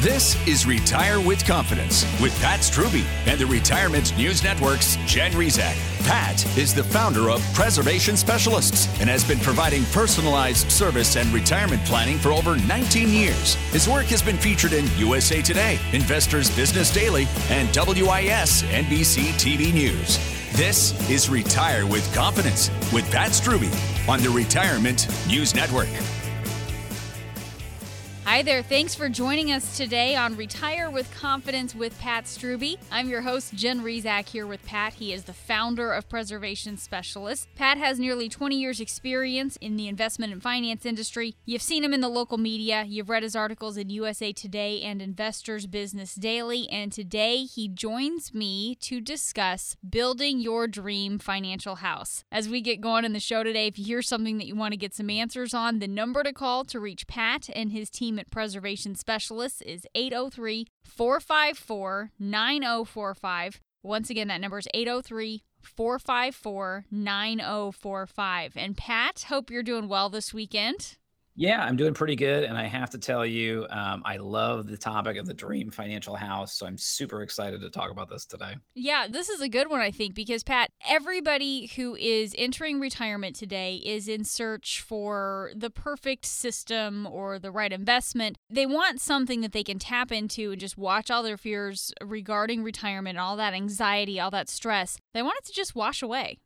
This is Retire with Confidence with Pat Strubbe and the Retirement News Network's Jen Rizak. Pat is the founder of Preservation Specialists and has been providing personalized service and retirement planning for over 19 years. His work has been featured in USA Today, Investors Business Daily, and WIS NBC TV News. This is Retire with Confidence with Pat Strubbe on the Retirement News Network. Hi there. Thanks for joining us today on Retire with Confidence with Pat Strubbe. I'm your host, Jen Rizak, here with Pat. He is the founder of Preservation Specialists. Pat has nearly 20 years' experience in the investment and finance industry. You've seen him in the local media, you've read his articles in USA Today and Investors Business Daily, and today he joins me to discuss building your dream financial house. As we get going in the show today, if you hear something that you want to get some answers on, the number to call to reach Pat and his team Preservation Specialists is 803 454 9045. Once again, that number is 803 454 9045. And Pat, hope you're doing well this weekend. Yeah, I'm doing pretty good. And I have to tell you, um, I love the topic of the dream financial house. So I'm super excited to talk about this today. Yeah, this is a good one, I think, because Pat, everybody who is entering retirement today is in search for the perfect system or the right investment. They want something that they can tap into and just watch all their fears regarding retirement, all that anxiety, all that stress. They want it to just wash away.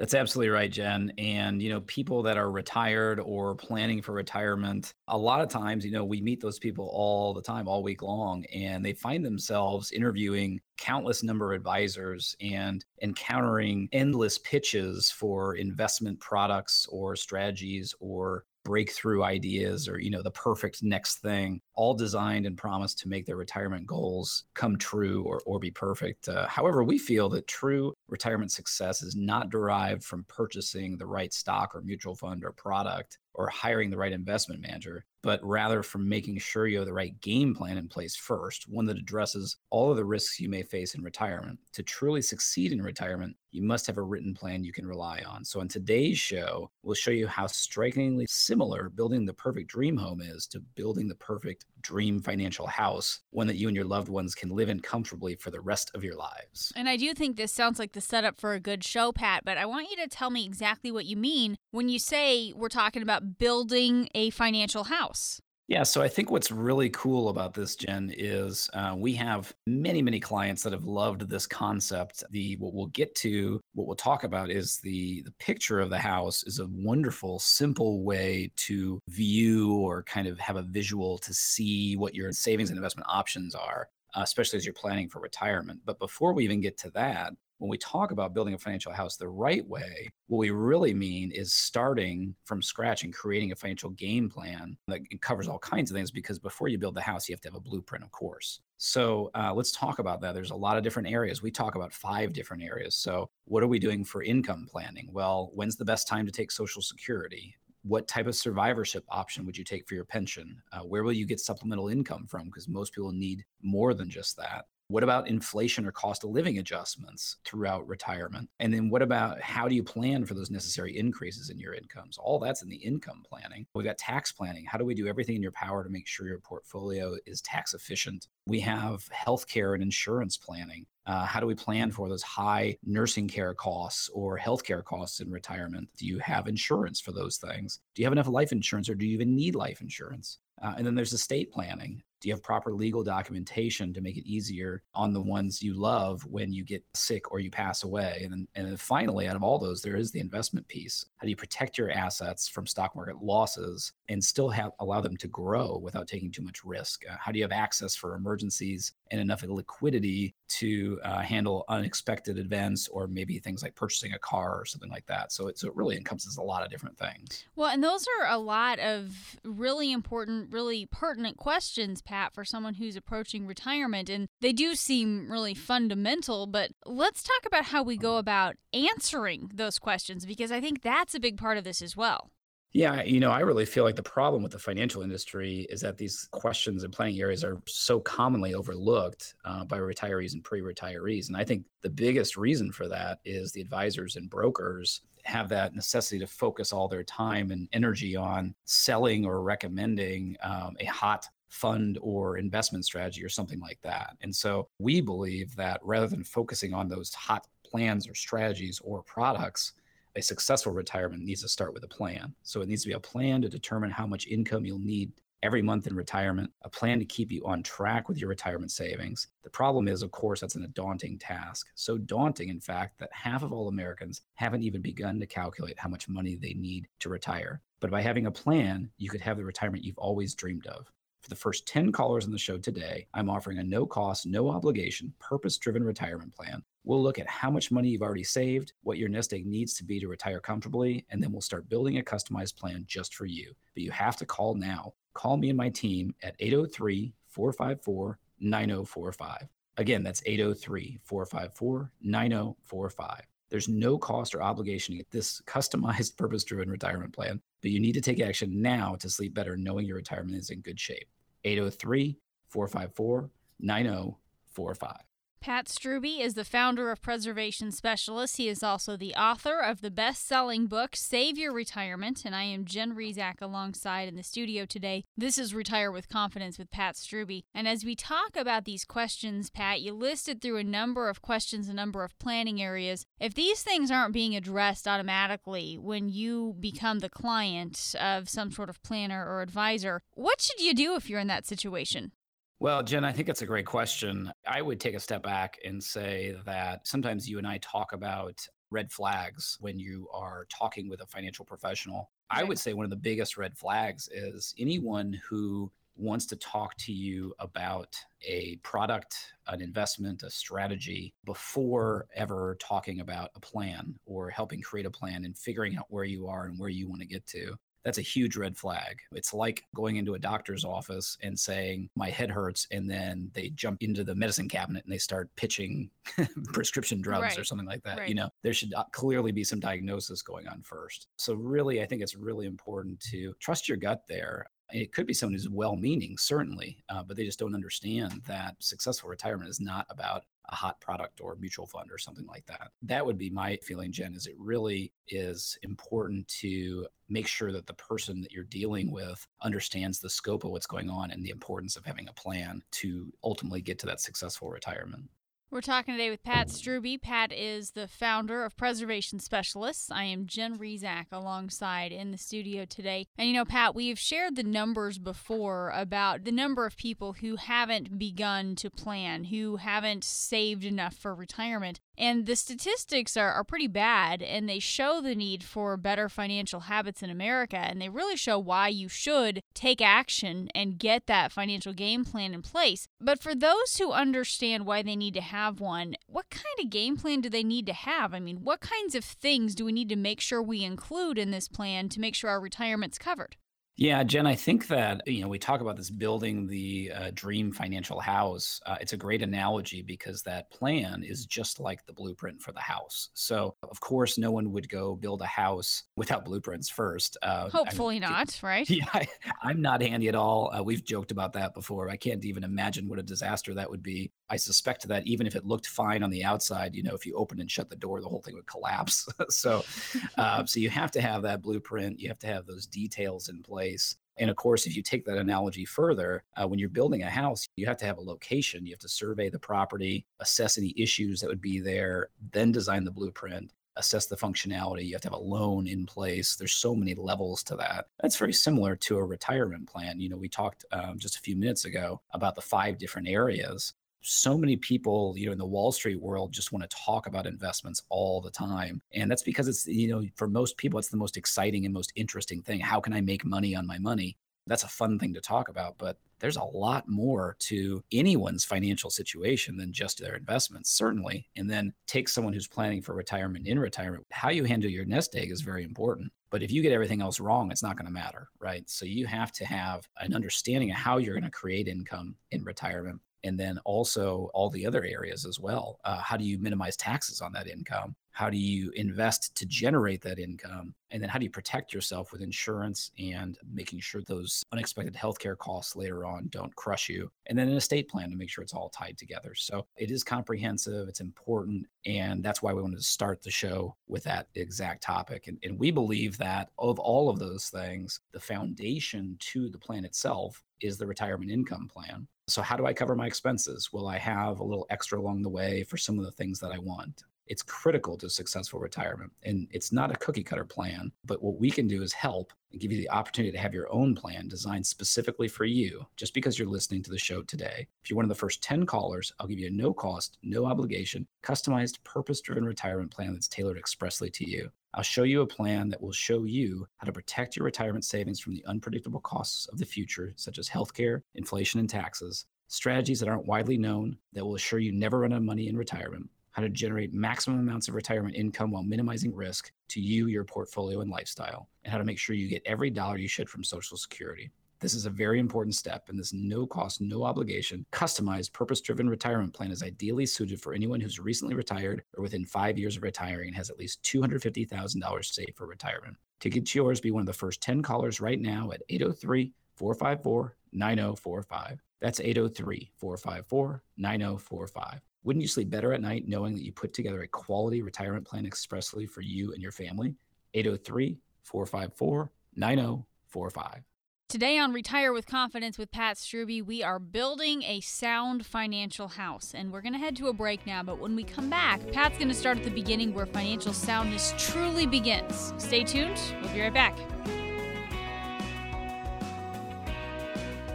That's absolutely right, Jen. And, you know, people that are retired or planning for retirement, a lot of times, you know, we meet those people all the time, all week long, and they find themselves interviewing countless number of advisors and encountering endless pitches for investment products or strategies or breakthrough ideas or you know the perfect next thing all designed and promised to make their retirement goals come true or, or be perfect. Uh, however we feel that true retirement success is not derived from purchasing the right stock or mutual fund or product or hiring the right investment manager, but rather from making sure you have the right game plan in place first, one that addresses all of the risks you may face in retirement. To truly succeed in retirement, you must have a written plan you can rely on. So, in today's show, we'll show you how strikingly similar building the perfect dream home is to building the perfect dream financial house, one that you and your loved ones can live in comfortably for the rest of your lives. And I do think this sounds like the setup for a good show, Pat, but I want you to tell me exactly what you mean when you say we're talking about building a financial house. Yeah, so I think what's really cool about this, Jen, is uh, we have many, many clients that have loved this concept. The what we'll get to, what we'll talk about is the the picture of the house is a wonderful, simple way to view or kind of have a visual to see what your savings and investment options are. Uh, especially as you're planning for retirement. But before we even get to that, when we talk about building a financial house the right way, what we really mean is starting from scratch and creating a financial game plan that covers all kinds of things. Because before you build the house, you have to have a blueprint, of course. So uh, let's talk about that. There's a lot of different areas. We talk about five different areas. So, what are we doing for income planning? Well, when's the best time to take Social Security? what type of survivorship option would you take for your pension? Uh, where will you get supplemental income from? Because most people need more than just that. What about inflation or cost of living adjustments throughout retirement? And then what about how do you plan for those necessary increases in your incomes? All that's in the income planning. We've got tax planning. How do we do everything in your power to make sure your portfolio is tax efficient? We have healthcare and insurance planning. Uh, how do we plan for those high nursing care costs or healthcare costs in retirement? Do you have insurance for those things? Do you have enough life insurance or do you even need life insurance? Uh, and then there's estate planning. Do you have proper legal documentation to make it easier on the ones you love when you get sick or you pass away? And then, and then finally, out of all those, there is the investment piece. How do you protect your assets from stock market losses and still have allow them to grow without taking too much risk? Uh, how do you have access for emergencies and enough liquidity to uh, handle unexpected events or maybe things like purchasing a car or something like that. So it, so it really encompasses a lot of different things. Well, and those are a lot of really important, really pertinent questions, Pat, for someone who's approaching retirement. And they do seem really fundamental, but let's talk about how we go about answering those questions because I think that's a big part of this as well. Yeah, you know, I really feel like the problem with the financial industry is that these questions and planning areas are so commonly overlooked uh, by retirees and pre retirees. And I think the biggest reason for that is the advisors and brokers have that necessity to focus all their time and energy on selling or recommending um, a hot fund or investment strategy or something like that. And so we believe that rather than focusing on those hot plans or strategies or products, a successful retirement needs to start with a plan. So it needs to be a plan to determine how much income you'll need every month in retirement, a plan to keep you on track with your retirement savings. The problem is, of course, that's a daunting task. So daunting, in fact, that half of all Americans haven't even begun to calculate how much money they need to retire. But by having a plan, you could have the retirement you've always dreamed of. The first 10 callers on the show today, I'm offering a no cost, no obligation, purpose driven retirement plan. We'll look at how much money you've already saved, what your nest egg needs to be to retire comfortably, and then we'll start building a customized plan just for you. But you have to call now. Call me and my team at 803 454 9045. Again, that's 803 454 9045. There's no cost or obligation to get this customized purpose driven retirement plan, but you need to take action now to sleep better knowing your retirement is in good shape. 803 454 9045. Pat Strubbe is the founder of Preservation Specialists. He is also the author of the best selling book, Save Your Retirement. And I am Jen Rizak alongside in the studio today. This is Retire with Confidence with Pat Strubbe. And as we talk about these questions, Pat, you listed through a number of questions, a number of planning areas. If these things aren't being addressed automatically when you become the client of some sort of planner or advisor, what should you do if you're in that situation? Well, Jen, I think that's a great question. I would take a step back and say that sometimes you and I talk about red flags when you are talking with a financial professional. I would say one of the biggest red flags is anyone who wants to talk to you about a product, an investment, a strategy before ever talking about a plan or helping create a plan and figuring out where you are and where you want to get to that's a huge red flag. It's like going into a doctor's office and saying, My head hurts. And then they jump into the medicine cabinet and they start pitching prescription drugs right. or something like that. Right. You know, there should uh, clearly be some diagnosis going on first. So, really, I think it's really important to trust your gut there. It could be someone who's well meaning, certainly, uh, but they just don't understand that successful retirement is not about a hot product or mutual fund or something like that. That would be my feeling, Jen, is it really is important to make sure that the person that you're dealing with understands the scope of what's going on and the importance of having a plan to ultimately get to that successful retirement. We're talking today with Pat Strubbe. Pat is the founder of Preservation Specialists. I am Jen Rizak alongside in the studio today. And you know, Pat, we've shared the numbers before about the number of people who haven't begun to plan, who haven't saved enough for retirement. And the statistics are, are pretty bad, and they show the need for better financial habits in America. And they really show why you should take action and get that financial game plan in place. But for those who understand why they need to have one, what kind of game plan do they need to have? I mean, what kinds of things do we need to make sure we include in this plan to make sure our retirement's covered? Yeah, Jen, I think that, you know, we talk about this building the uh, dream financial house. Uh, it's a great analogy because that plan is just like the blueprint for the house. So, of course, no one would go build a house without blueprints first. Uh, Hopefully I not, right? Yeah, I, am not handy at all. Uh, we've joked about that before. I can't even imagine what a disaster that would be. I suspect that even if it looked fine on the outside, you know, if you open and shut the door, the whole thing would collapse. so, uh, so you have to have that blueprint. You have to have those details in place. And of course, if you take that analogy further, uh, when you're building a house, you have to have a location. You have to survey the property, assess any issues that would be there, then design the blueprint assess the functionality. You have to have a loan in place. There's so many levels to that. That's very similar to a retirement plan. You know, we talked um, just a few minutes ago about the five different areas so many people you know in the wall street world just want to talk about investments all the time and that's because it's you know for most people it's the most exciting and most interesting thing. How can i make money on my money? That's a fun thing to talk about but there's a lot more to anyone's financial situation than just their investments certainly and then take someone who's planning for retirement in retirement. How you handle your nest egg is very important but if you get everything else wrong it's not going to matter right? So you have to have an understanding of how you're going to create income in retirement and then also all the other areas as well. Uh, how do you minimize taxes on that income? How do you invest to generate that income? And then how do you protect yourself with insurance and making sure those unexpected healthcare costs later on don't crush you? And then an estate plan to make sure it's all tied together. So it is comprehensive, it's important. And that's why we wanted to start the show with that exact topic. And, and we believe that of all of those things, the foundation to the plan itself is the retirement income plan. So, how do I cover my expenses? Will I have a little extra along the way for some of the things that I want? It's critical to successful retirement. And it's not a cookie cutter plan, but what we can do is help and give you the opportunity to have your own plan designed specifically for you just because you're listening to the show today. If you're one of the first 10 callers, I'll give you a no cost, no obligation, customized, purpose driven retirement plan that's tailored expressly to you. I'll show you a plan that will show you how to protect your retirement savings from the unpredictable costs of the future, such as healthcare, inflation, and taxes, strategies that aren't widely known that will assure you never run out of money in retirement. How to generate maximum amounts of retirement income while minimizing risk to you, your portfolio, and lifestyle, and how to make sure you get every dollar you should from Social Security. This is a very important step, and this no cost, no obligation, customized, purpose driven retirement plan is ideally suited for anyone who's recently retired or within five years of retiring and has at least $250,000 saved for retirement. To get yours, be one of the first 10 callers right now at 803 454 9045. That's 803 454 9045. Wouldn't you sleep better at night knowing that you put together a quality retirement plan expressly for you and your family? 803 454 9045. Today on Retire with Confidence with Pat Strubbe, we are building a sound financial house. And we're going to head to a break now, but when we come back, Pat's going to start at the beginning where financial soundness truly begins. Stay tuned. We'll be right back.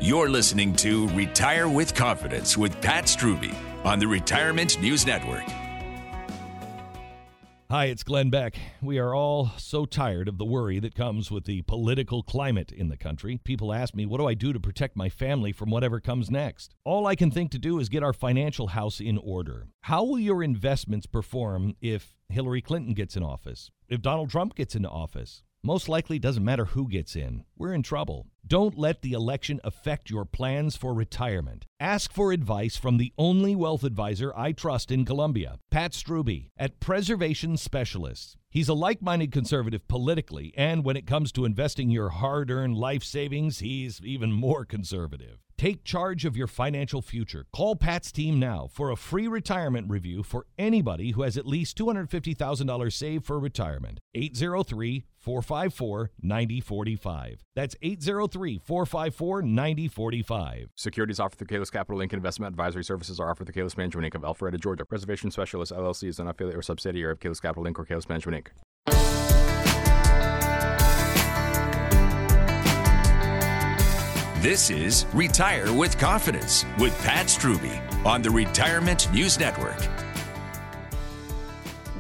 You're listening to Retire with Confidence with Pat Strubbe on the Retirement News Network. Hi, it's Glenn Beck. We are all so tired of the worry that comes with the political climate in the country. People ask me, what do I do to protect my family from whatever comes next? All I can think to do is get our financial house in order. How will your investments perform if Hillary Clinton gets in office? If Donald Trump gets into office? Most likely doesn't matter who gets in. We're in trouble. Don't let the election affect your plans for retirement. Ask for advice from the only wealth advisor I trust in Columbia, Pat Strubbe at Preservation Specialists. He's a like minded conservative politically, and when it comes to investing your hard earned life savings, he's even more conservative. Take charge of your financial future. Call Pat's team now for a free retirement review for anybody who has at least $250,000 saved for retirement. 803 454 9045. That's 803 454 9045. Securities offered through Kalos Capital Inc. Investment advisory services are offered through Kalos Management Inc. of Alpharetta, Georgia. Preservation Specialist LLC is an affiliate or subsidiary of Kalos Capital Inc. or Kalos Management Inc. This is Retire with Confidence with Pat Strubbe on the Retirement News Network.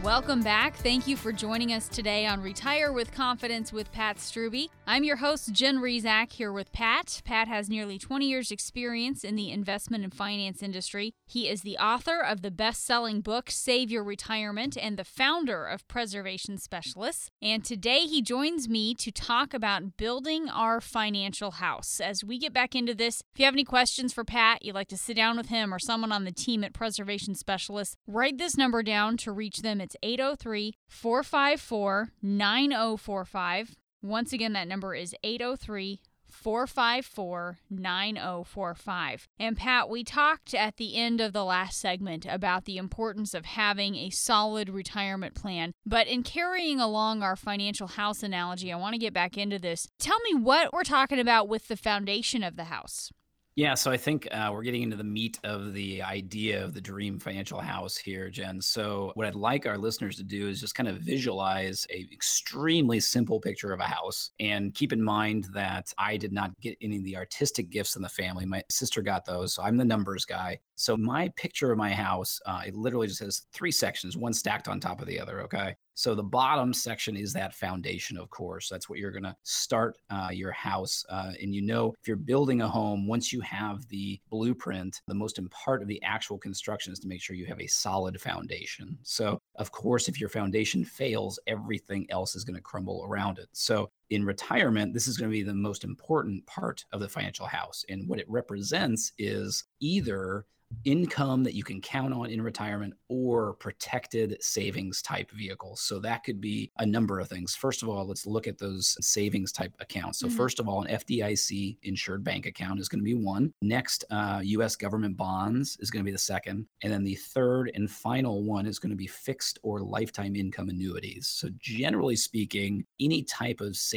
Welcome back. Thank you for joining us today on Retire with Confidence with Pat Strubbe. I'm your host, Jen Rizak, here with Pat. Pat has nearly 20 years' experience in the investment and finance industry. He is the author of the best selling book, Save Your Retirement, and the founder of Preservation Specialists. And today he joins me to talk about building our financial house. As we get back into this, if you have any questions for Pat, you'd like to sit down with him or someone on the team at Preservation Specialists, write this number down to reach them. It's 803 454 9045. Once again, that number is 803 454 9045. And Pat, we talked at the end of the last segment about the importance of having a solid retirement plan. But in carrying along our financial house analogy, I want to get back into this. Tell me what we're talking about with the foundation of the house. Yeah, so I think uh, we're getting into the meat of the idea of the dream financial house here, Jen. So what I'd like our listeners to do is just kind of visualize a extremely simple picture of a house, and keep in mind that I did not get any of the artistic gifts in the family. My sister got those, so I'm the numbers guy. So my picture of my house, uh, it literally just has three sections, one stacked on top of the other. Okay, so the bottom section is that foundation, of course. That's what you're going to start uh, your house. Uh, and you know, if you're building a home, once you have the blueprint, the most important part of the actual construction is to make sure you have a solid foundation. So, of course, if your foundation fails, everything else is going to crumble around it. So in retirement, this is going to be the most important part of the financial house. And what it represents is either income that you can count on in retirement or protected savings type vehicles. So that could be a number of things. First of all, let's look at those savings type accounts. So, mm-hmm. first of all, an FDIC insured bank account is going to be one. Next, uh, US government bonds is going to be the second. And then the third and final one is going to be fixed or lifetime income annuities. So, generally speaking, any type of savings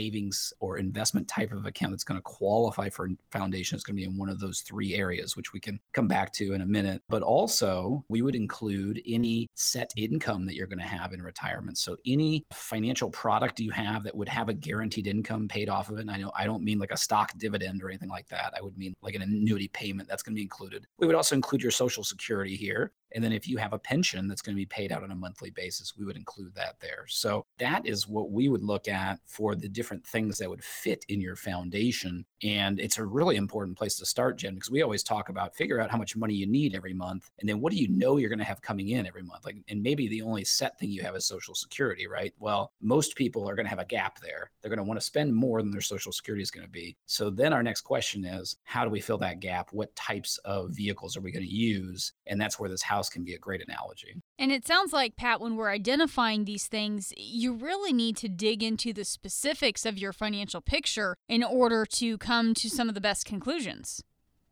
or investment type of account that's going to qualify for foundation is going to be in one of those three areas, which we can come back to in a minute. But also, we would include any set income that you're going to have in retirement. So, any financial product you have that would have a guaranteed income paid off of it. And I know I don't mean like a stock dividend or anything like that. I would mean like an annuity payment that's going to be included. We would also include your Social Security here. And then if you have a pension that's going to be paid out on a monthly basis, we would include that there. So that is what we would look at for the different things that would fit in your foundation. And it's a really important place to start, Jen, because we always talk about figure out how much money you need every month. And then what do you know you're going to have coming in every month? Like, and maybe the only set thing you have is Social Security, right? Well, most people are going to have a gap there. They're going to want to spend more than their Social Security is going to be. So then our next question is how do we fill that gap? What types of vehicles are we going to use? And that's where this house house can be a great analogy. And it sounds like, Pat, when we're identifying these things, you really need to dig into the specifics of your financial picture in order to come to some of the best conclusions.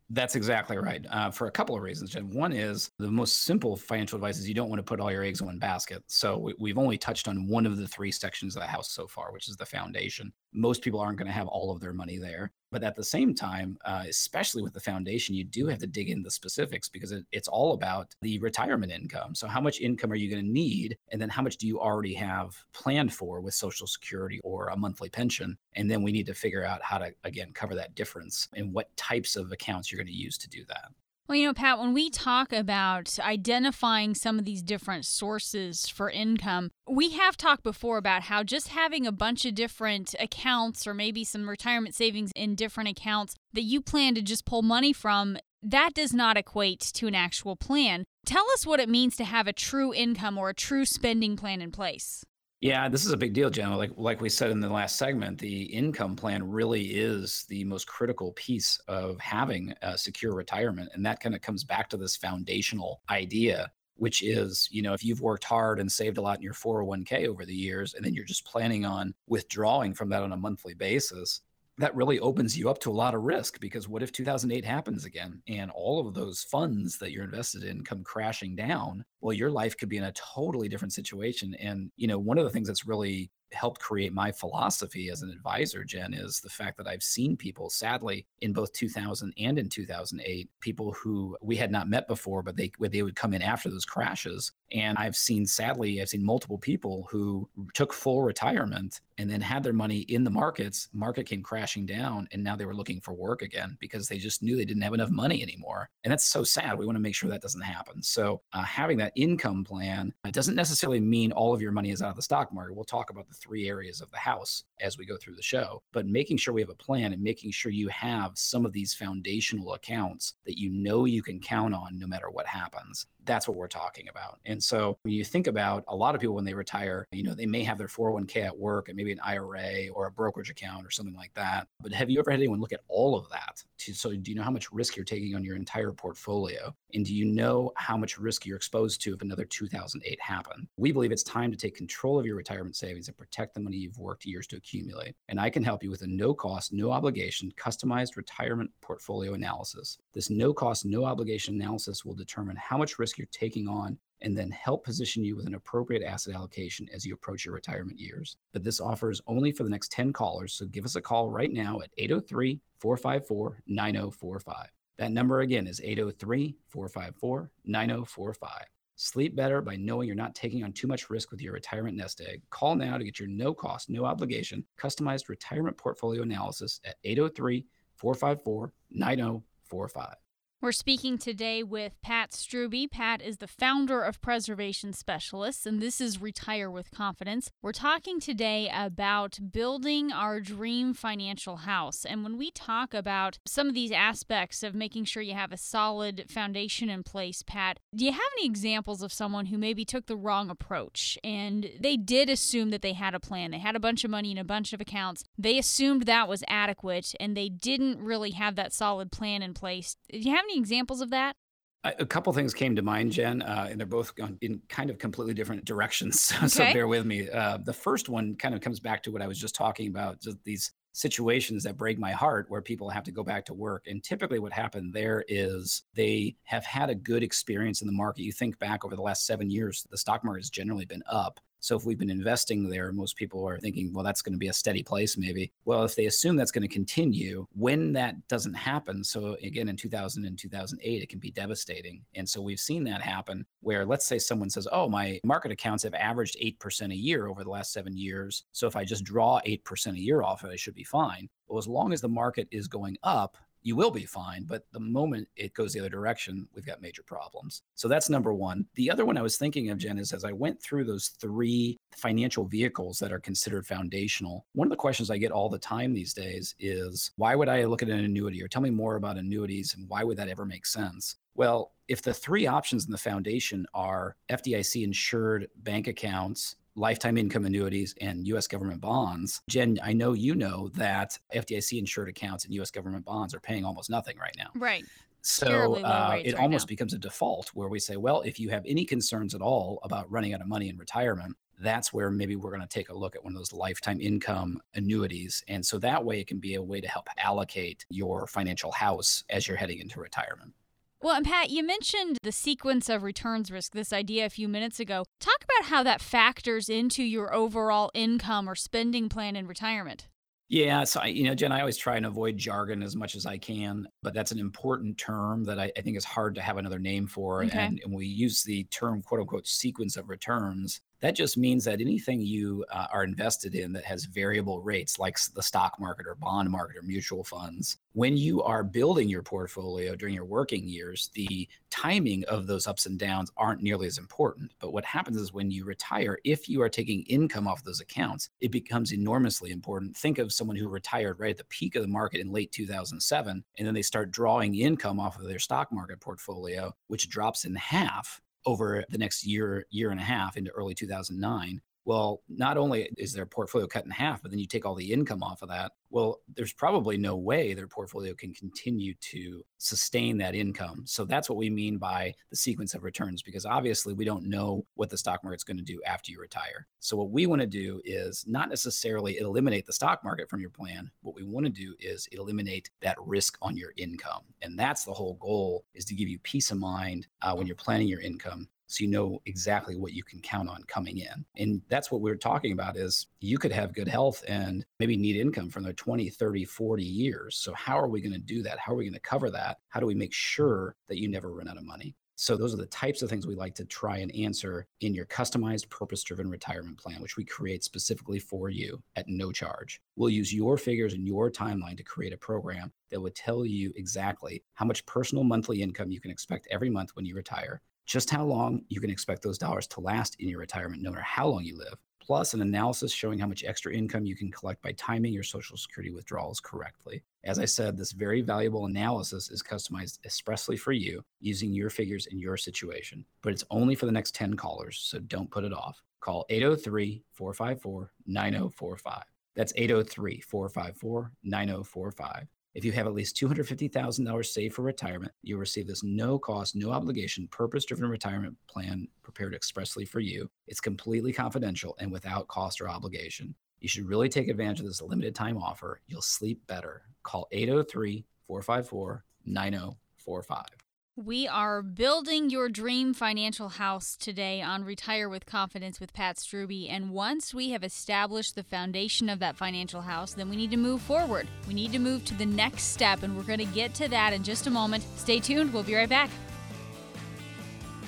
That's exactly right. Uh, for a couple of reasons, Jen. One is the most simple financial advice is you don't want to put all your eggs in one basket. So we, have only touched on one of the three sections of the house so far, which is the foundation. Most people aren't going to have all of their money there. But at the same time, uh, especially with the foundation, you do have to dig into the specifics because it, it's all about the retirement income. So, how much income are you going to need? And then, how much do you already have planned for with Social Security or a monthly pension? And then we need to figure out how to, again, cover that difference and what types of accounts you're going to use to do that. Well, you know, Pat, when we talk about identifying some of these different sources for income, we have talked before about how just having a bunch of different accounts or maybe some retirement savings in different accounts that you plan to just pull money from, that does not equate to an actual plan. Tell us what it means to have a true income or a true spending plan in place. Yeah, this is a big deal, Jen. Like like we said in the last segment, the income plan really is the most critical piece of having a secure retirement, and that kind of comes back to this foundational idea, which is, you know, if you've worked hard and saved a lot in your 401k over the years, and then you're just planning on withdrawing from that on a monthly basis, that really opens you up to a lot of risk because what if 2008 happens again and all of those funds that you're invested in come crashing down? Well your life could be in a totally different situation. And you know one of the things that's really helped create my philosophy as an advisor, Jen, is the fact that I've seen people, sadly, in both 2000 and in 2008, people who we had not met before, but they they would come in after those crashes. And I've seen, sadly, I've seen multiple people who took full retirement and then had their money in the markets. Market came crashing down, and now they were looking for work again because they just knew they didn't have enough money anymore. And that's so sad. We want to make sure that doesn't happen. So uh, having that income plan it doesn't necessarily mean all of your money is out of the stock market. We'll talk about the three areas of the house as we go through the show. But making sure we have a plan and making sure you have some of these foundational accounts that you know you can count on no matter what happens that's what we're talking about. And so when you think about a lot of people when they retire, you know, they may have their 401k at work and maybe an IRA or a brokerage account or something like that. But have you ever had anyone look at all of that? So do you know how much risk you're taking on your entire portfolio? And do you know how much risk you're exposed to if another 2008 happened? We believe it's time to take control of your retirement savings and protect the money you've worked years to accumulate. And I can help you with a no cost, no obligation, customized retirement portfolio analysis. This no cost, no obligation analysis will determine how much risk you're taking on and then help position you with an appropriate asset allocation as you approach your retirement years. But this offer is only for the next 10 callers, so give us a call right now at 803 454 9045. That number again is 803 454 9045. Sleep better by knowing you're not taking on too much risk with your retirement nest egg. Call now to get your no cost, no obligation, customized retirement portfolio analysis at 803 454 9045. We're speaking today with Pat Strubbe. Pat is the founder of Preservation Specialists, and this is Retire with Confidence. We're talking today about building our dream financial house. And when we talk about some of these aspects of making sure you have a solid foundation in place, Pat, do you have any examples of someone who maybe took the wrong approach and they did assume that they had a plan? They had a bunch of money in a bunch of accounts. They assumed that was adequate and they didn't really have that solid plan in place. Do you have any examples of that? A couple things came to mind, Jen, uh, and they're both in kind of completely different directions. Okay. so bear with me. Uh, the first one kind of comes back to what I was just talking about, just these situations that break my heart where people have to go back to work. And typically, what happened there is they have had a good experience in the market. You think back over the last seven years, the stock market has generally been up. So if we've been investing there, most people are thinking, well, that's going to be a steady place, maybe. Well, if they assume that's going to continue, when that doesn't happen, so again, in 2000 and 2008, it can be devastating. And so we've seen that happen where let's say someone says, oh, my market accounts have averaged 8% a year over the last seven years. So if I just draw 8% a year off it, I should be fine. Well, as long as the market is going up, you will be fine. But the moment it goes the other direction, we've got major problems. So that's number one. The other one I was thinking of, Jen, is as I went through those three financial vehicles that are considered foundational, one of the questions I get all the time these days is why would I look at an annuity or tell me more about annuities and why would that ever make sense? Well, if the three options in the foundation are FDIC insured bank accounts, lifetime income annuities and US government bonds. Jen, I know you know that FDIC insured accounts and US government bonds are paying almost nothing right now. Right. So uh, it right almost now. becomes a default where we say, well, if you have any concerns at all about running out of money in retirement, that's where maybe we're going to take a look at one of those lifetime income annuities. And so that way it can be a way to help allocate your financial house as you're heading into retirement. Well, and Pat, you mentioned the sequence of returns risk, this idea a few minutes ago. Talk about how that factors into your overall income or spending plan in retirement. Yeah, so I, you know, Jen, I always try and avoid jargon as much as I can, but that's an important term that I, I think is hard to have another name for. Okay. And, and we use the term "quote unquote" sequence of returns. That just means that anything you uh, are invested in that has variable rates, like the stock market or bond market or mutual funds, when you are building your portfolio during your working years, the timing of those ups and downs aren't nearly as important. But what happens is when you retire, if you are taking income off those accounts, it becomes enormously important. Think of someone who retired right at the peak of the market in late 2007, and then they start drawing income off of their stock market portfolio, which drops in half over the next year, year and a half into early 2009. Well, not only is their portfolio cut in half, but then you take all the income off of that. Well, there's probably no way their portfolio can continue to sustain that income. So that's what we mean by the sequence of returns, because obviously we don't know what the stock market's going to do after you retire. So what we want to do is not necessarily eliminate the stock market from your plan. What we want to do is eliminate that risk on your income. And that's the whole goal is to give you peace of mind uh, when you're planning your income so you know exactly what you can count on coming in. And that's what we are talking about is you could have good health and maybe need income for another 20 30 40 years. So how are we going to do that? How are we going to cover that? How do we make sure that you never run out of money? So those are the types of things we like to try and answer in your customized purpose-driven retirement plan, which we create specifically for you at no charge. We'll use your figures and your timeline to create a program that would tell you exactly how much personal monthly income you can expect every month when you retire, just how long you can expect those dollars to last in your retirement, no matter how long you live, plus an analysis showing how much extra income you can collect by timing your Social Security withdrawals correctly. As I said, this very valuable analysis is customized expressly for you using your figures in your situation, but it's only for the next 10 callers, so don't put it off. Call 803 454 9045. That's 803 454 9045. If you have at least $250,000 saved for retirement, you'll receive this no cost, no obligation, purpose driven retirement plan prepared expressly for you. It's completely confidential and without cost or obligation. You should really take advantage of this limited time offer. You'll sleep better. Call 803 454 9045. We are building your dream financial house today on Retire with Confidence with Pat Strubbe. And once we have established the foundation of that financial house, then we need to move forward. We need to move to the next step, and we're going to get to that in just a moment. Stay tuned. We'll be right back.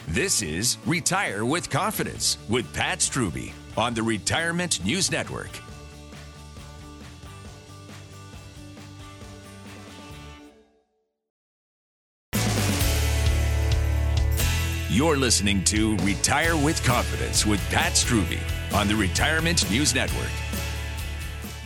This is Retire with Confidence with Pat Strubbe on the Retirement News Network. You're listening to Retire with Confidence with Pat Strubbe on the Retirement News Network.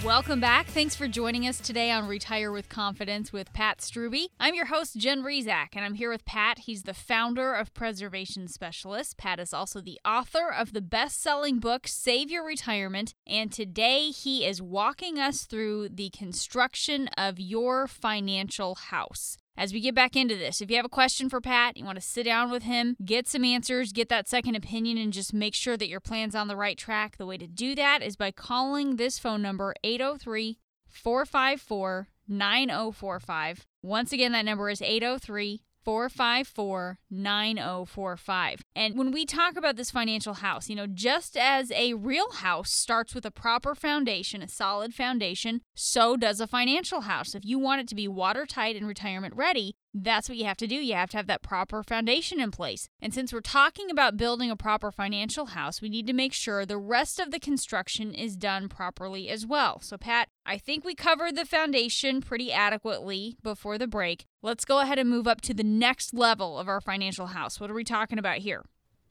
Welcome back. Thanks for joining us today on Retire with Confidence with Pat Strubbe. I'm your host, Jen Rizak, and I'm here with Pat. He's the founder of Preservation Specialists. Pat is also the author of the best selling book, Save Your Retirement. And today he is walking us through the construction of your financial house. As we get back into this. If you have a question for Pat, you want to sit down with him, get some answers, get that second opinion, and just make sure that your plan's on the right track, the way to do that is by calling this phone number 803 454 9045. Once again, that number is 803 454 9045. And when we talk about this financial house, you know, just as a real house starts with a proper foundation, a solid foundation, so does a financial house. If you want it to be watertight and retirement ready, that's what you have to do. You have to have that proper foundation in place. And since we're talking about building a proper financial house, we need to make sure the rest of the construction is done properly as well. So, Pat, I think we covered the foundation pretty adequately before the break. Let's go ahead and move up to the next level of our financial house. What are we talking about here?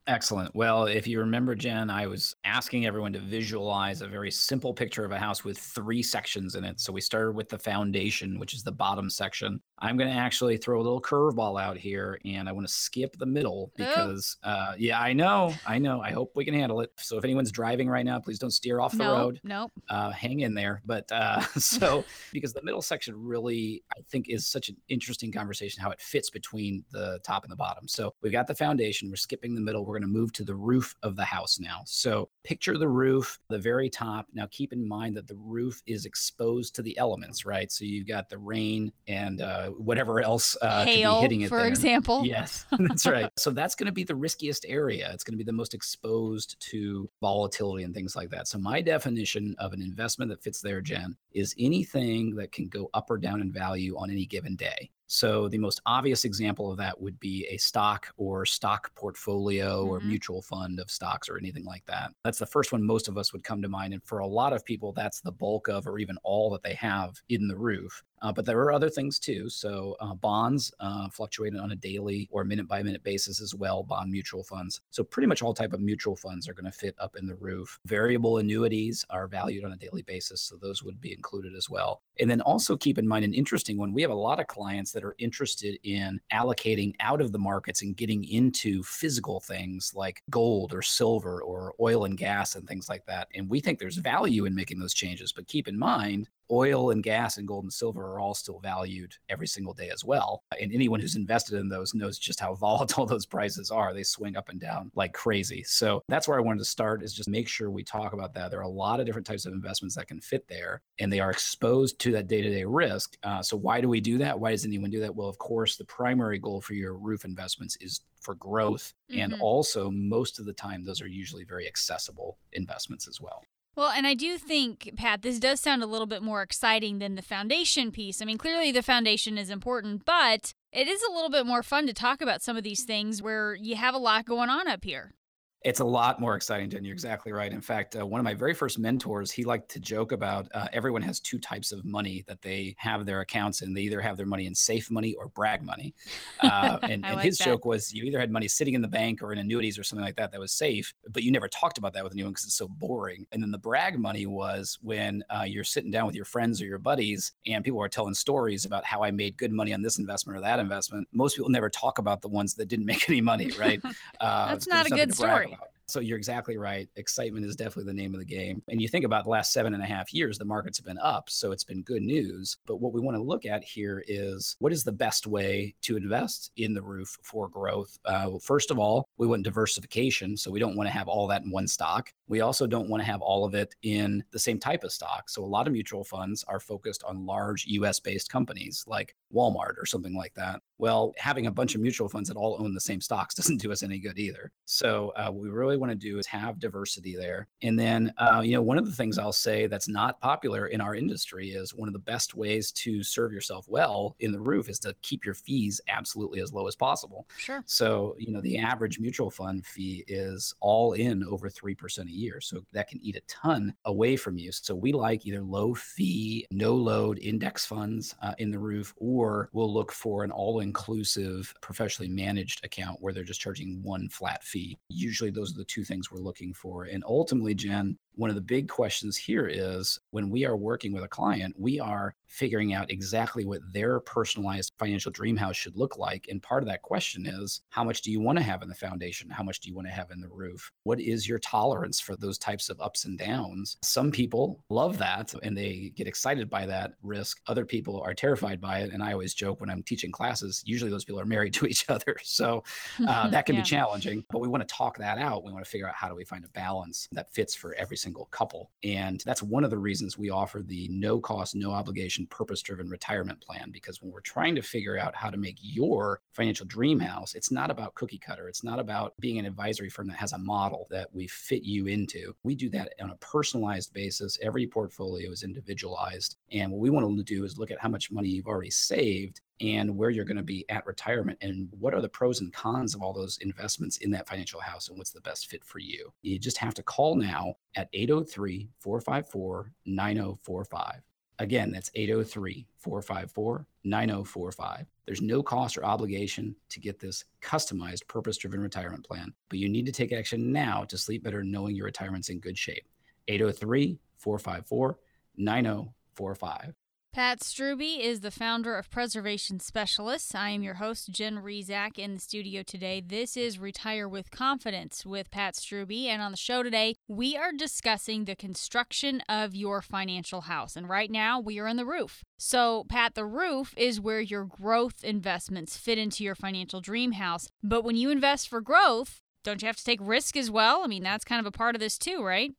Excellent. Well, if you remember, Jen, I was asking everyone to visualize a very simple picture of a house with three sections in it. So we started with the foundation, which is the bottom section. I'm going to actually throw a little curveball out here and I want to skip the middle because, oh. uh, yeah, I know, I know. I hope we can handle it. So if anyone's driving right now, please don't steer off the road. Nope. Uh, hang in there. But uh, so because the middle section really, I think, is such an interesting conversation how it fits between the top and the bottom. So we've got the foundation, we're skipping the middle. We're going to move to the roof of the house now. So picture the roof, the very top. Now keep in mind that the roof is exposed to the elements, right? So you've got the rain and uh, whatever else uh, Hail, hitting it. For there. example. Yes, that's right. So that's going to be the riskiest area. It's going to be the most exposed to volatility and things like that. So my definition of an investment that fits there, Jen, is anything that can go up or down in value on any given day. So the most obvious example of that would be a stock or stock portfolio mm-hmm. or mutual fund of stocks or anything like that. That's the first one most of us would come to mind. And for a lot of people, that's the bulk of or even all that they have in the roof. Uh, but there are other things too. So uh, bonds uh, fluctuate on a daily or minute by minute basis as well. Bond mutual funds. So pretty much all type of mutual funds are going to fit up in the roof. Variable annuities are valued on a daily basis, so those would be included as well. And then also keep in mind an interesting one. We have a lot of clients that are interested in allocating out of the markets and getting into physical things like gold or silver or oil and gas and things like that. And we think there's value in making those changes. But keep in mind oil and gas and gold and silver are all still valued every single day as well. And anyone who's invested in those knows just how volatile those prices are. They swing up and down like crazy. So that's where I wanted to start is just make sure we talk about that. There are a lot of different types of investments that can fit there and they are exposed to that day-to-day risk. Uh, so why do we do that? Why does anyone do that? Well, of course, the primary goal for your roof investments is for growth. Mm-hmm. And also most of the time, those are usually very accessible investments as well. Well, and I do think, Pat, this does sound a little bit more exciting than the foundation piece. I mean, clearly the foundation is important, but it is a little bit more fun to talk about some of these things where you have a lot going on up here. It's a lot more exciting, Jen. You're exactly right. In fact, uh, one of my very first mentors, he liked to joke about uh, everyone has two types of money that they have their accounts and They either have their money in safe money or brag money. Uh, and, and like his that. joke was you either had money sitting in the bank or in annuities or something like that that was safe, but you never talked about that with anyone because it's so boring. And then the brag money was when uh, you're sitting down with your friends or your buddies and people are telling stories about how I made good money on this investment or that investment. Most people never talk about the ones that didn't make any money, right? Uh, That's not a good story. So you're exactly right. Excitement is definitely the name of the game. And you think about the last seven and a half years, the markets have been up. So it's been good news. But what we want to look at here is what is the best way to invest in the roof for growth? Uh, well, first of all, we want diversification. So we don't want to have all that in one stock. We also don't want to have all of it in the same type of stock. So a lot of mutual funds are focused on large US based companies like Walmart or something like that. Well, having a bunch of mutual funds that all own the same stocks doesn't do us any good either. So, uh, what we really want to do is have diversity there. And then, uh, you know, one of the things I'll say that's not popular in our industry is one of the best ways to serve yourself well in the roof is to keep your fees absolutely as low as possible. Sure. So, you know, the average mutual fund fee is all in over 3% a year. So that can eat a ton away from you. So we like either low fee, no load index funds uh, in the roof, or we'll look for an all inclusive, professionally managed account where they're just charging one flat fee. Usually those are the two things we're looking for. And ultimately, Jen, one of the big questions here is when we are working with a client, we are figuring out exactly what their personalized financial dream house should look like. And part of that question is how much do you want to have in the foundation? How much do you want to have in the roof? What is your tolerance for those types of ups and downs? Some people love that and they get excited by that risk. Other people are terrified by it. And I always joke when I'm teaching classes, usually those people are married to each other. So uh, that can yeah. be challenging, but we want to talk that out. We want to figure out how do we find a balance that fits for every single couple. And that's one of the reasons we offer the no cost, no obligation purpose driven retirement plan because when we're trying to figure out how to make your financial dream house, it's not about cookie cutter. It's not about being an advisory firm that has a model that we fit you into. We do that on a personalized basis. Every portfolio is individualized. And what we want to do is look at how much money you've already saved and where you're going to be at retirement and what are the pros and cons of all those investments in that financial house and what's the best fit for you. You just have to call now at 803 454 9045. Again, that's 803 454 9045. There's no cost or obligation to get this customized, purpose driven retirement plan, but you need to take action now to sleep better knowing your retirement's in good shape. 803 454 9045. Pat Strubbe is the founder of Preservation Specialists. I am your host, Jen Rizak, in the studio today. This is Retire with Confidence with Pat Strubbe. And on the show today, we are discussing the construction of your financial house. And right now, we are in the roof. So, Pat, the roof is where your growth investments fit into your financial dream house. But when you invest for growth, don't you have to take risk as well? I mean, that's kind of a part of this too, right?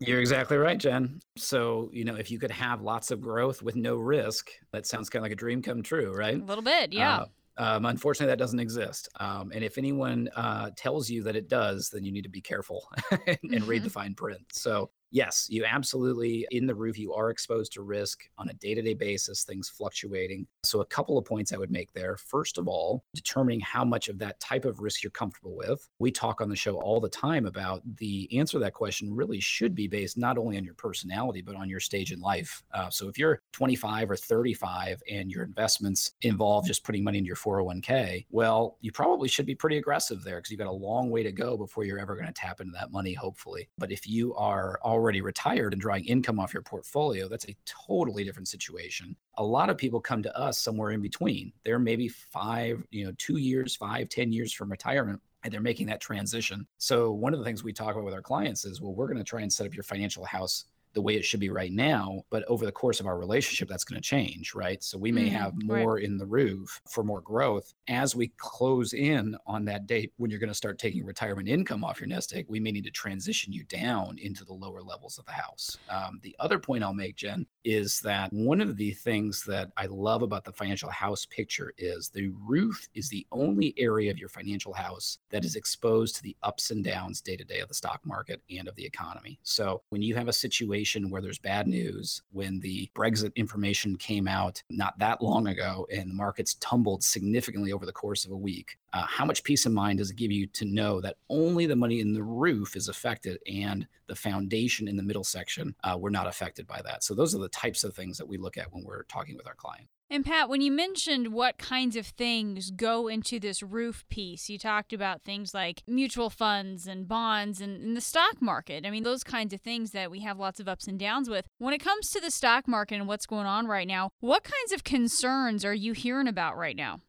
You're exactly right, Jen. So, you know, if you could have lots of growth with no risk, that sounds kind of like a dream come true, right? A little bit, yeah. Uh, um, unfortunately, that doesn't exist. Um, and if anyone uh, tells you that it does, then you need to be careful and, mm-hmm. read the fine print. So, yes, you absolutely, in the roof, you are exposed to risk on a day to day basis, things fluctuating. So, a couple of points I would make there. First of all, determining how much of that type of risk you're comfortable with. We talk on the show all the time about the answer to that question really should be based not only on your personality, but on your stage in life. Uh, so, if you're 25 or 35 and your investments involve just putting money into your 401k, well, you probably should be pretty aggressive there because you've got a long way to go before you're ever going to tap into that money, hopefully. But if you are already already retired and drawing income off your portfolio, that's a totally different situation. A lot of people come to us somewhere in between. They're maybe five, you know, two years, five, ten years from retirement and they're making that transition. So one of the things we talk about with our clients is, well, we're going to try and set up your financial house the way it should be right now. But over the course of our relationship, that's going to change, right? So we may mm, have more right. in the roof for more growth. As we close in on that date when you're going to start taking retirement income off your nest egg, we may need to transition you down into the lower levels of the house. Um, the other point I'll make, Jen, is that one of the things that I love about the financial house picture is the roof is the only area of your financial house that is exposed to the ups and downs day to day of the stock market and of the economy. So when you have a situation where there's bad news, when the Brexit information came out not that long ago and the markets tumbled significantly over the course of a week, uh, how much peace of mind does it give you to know that only the money in the roof is affected and the foundation in the middle section uh, were not affected by that? So, those are the types of things that we look at when we're talking with our client. And Pat, when you mentioned what kinds of things go into this roof piece, you talked about things like mutual funds and bonds and, and, the stock market. I mean, those kinds of things that we have lots of ups and downs with. When it comes to the stock market and what's going on right now, what kinds of concerns are you hearing about right now?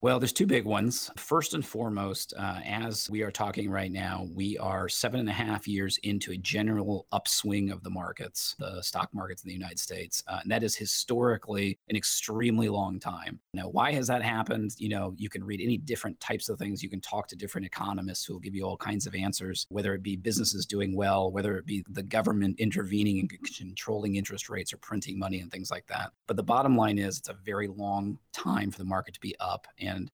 Well, there's two big ones. First and foremost, uh, as we are talking right now, we are seven and a half years into a general upswing of the markets, the stock markets in the United States. Uh, and that is historically an extremely long time. Now, why has that happened? You know, you can read any different types of things. You can talk to different economists who will give you all kinds of answers, whether it be businesses doing well, whether it be the government intervening and controlling interest rates or printing money and things like that. But the bottom line is it's a very long time for the market to be up.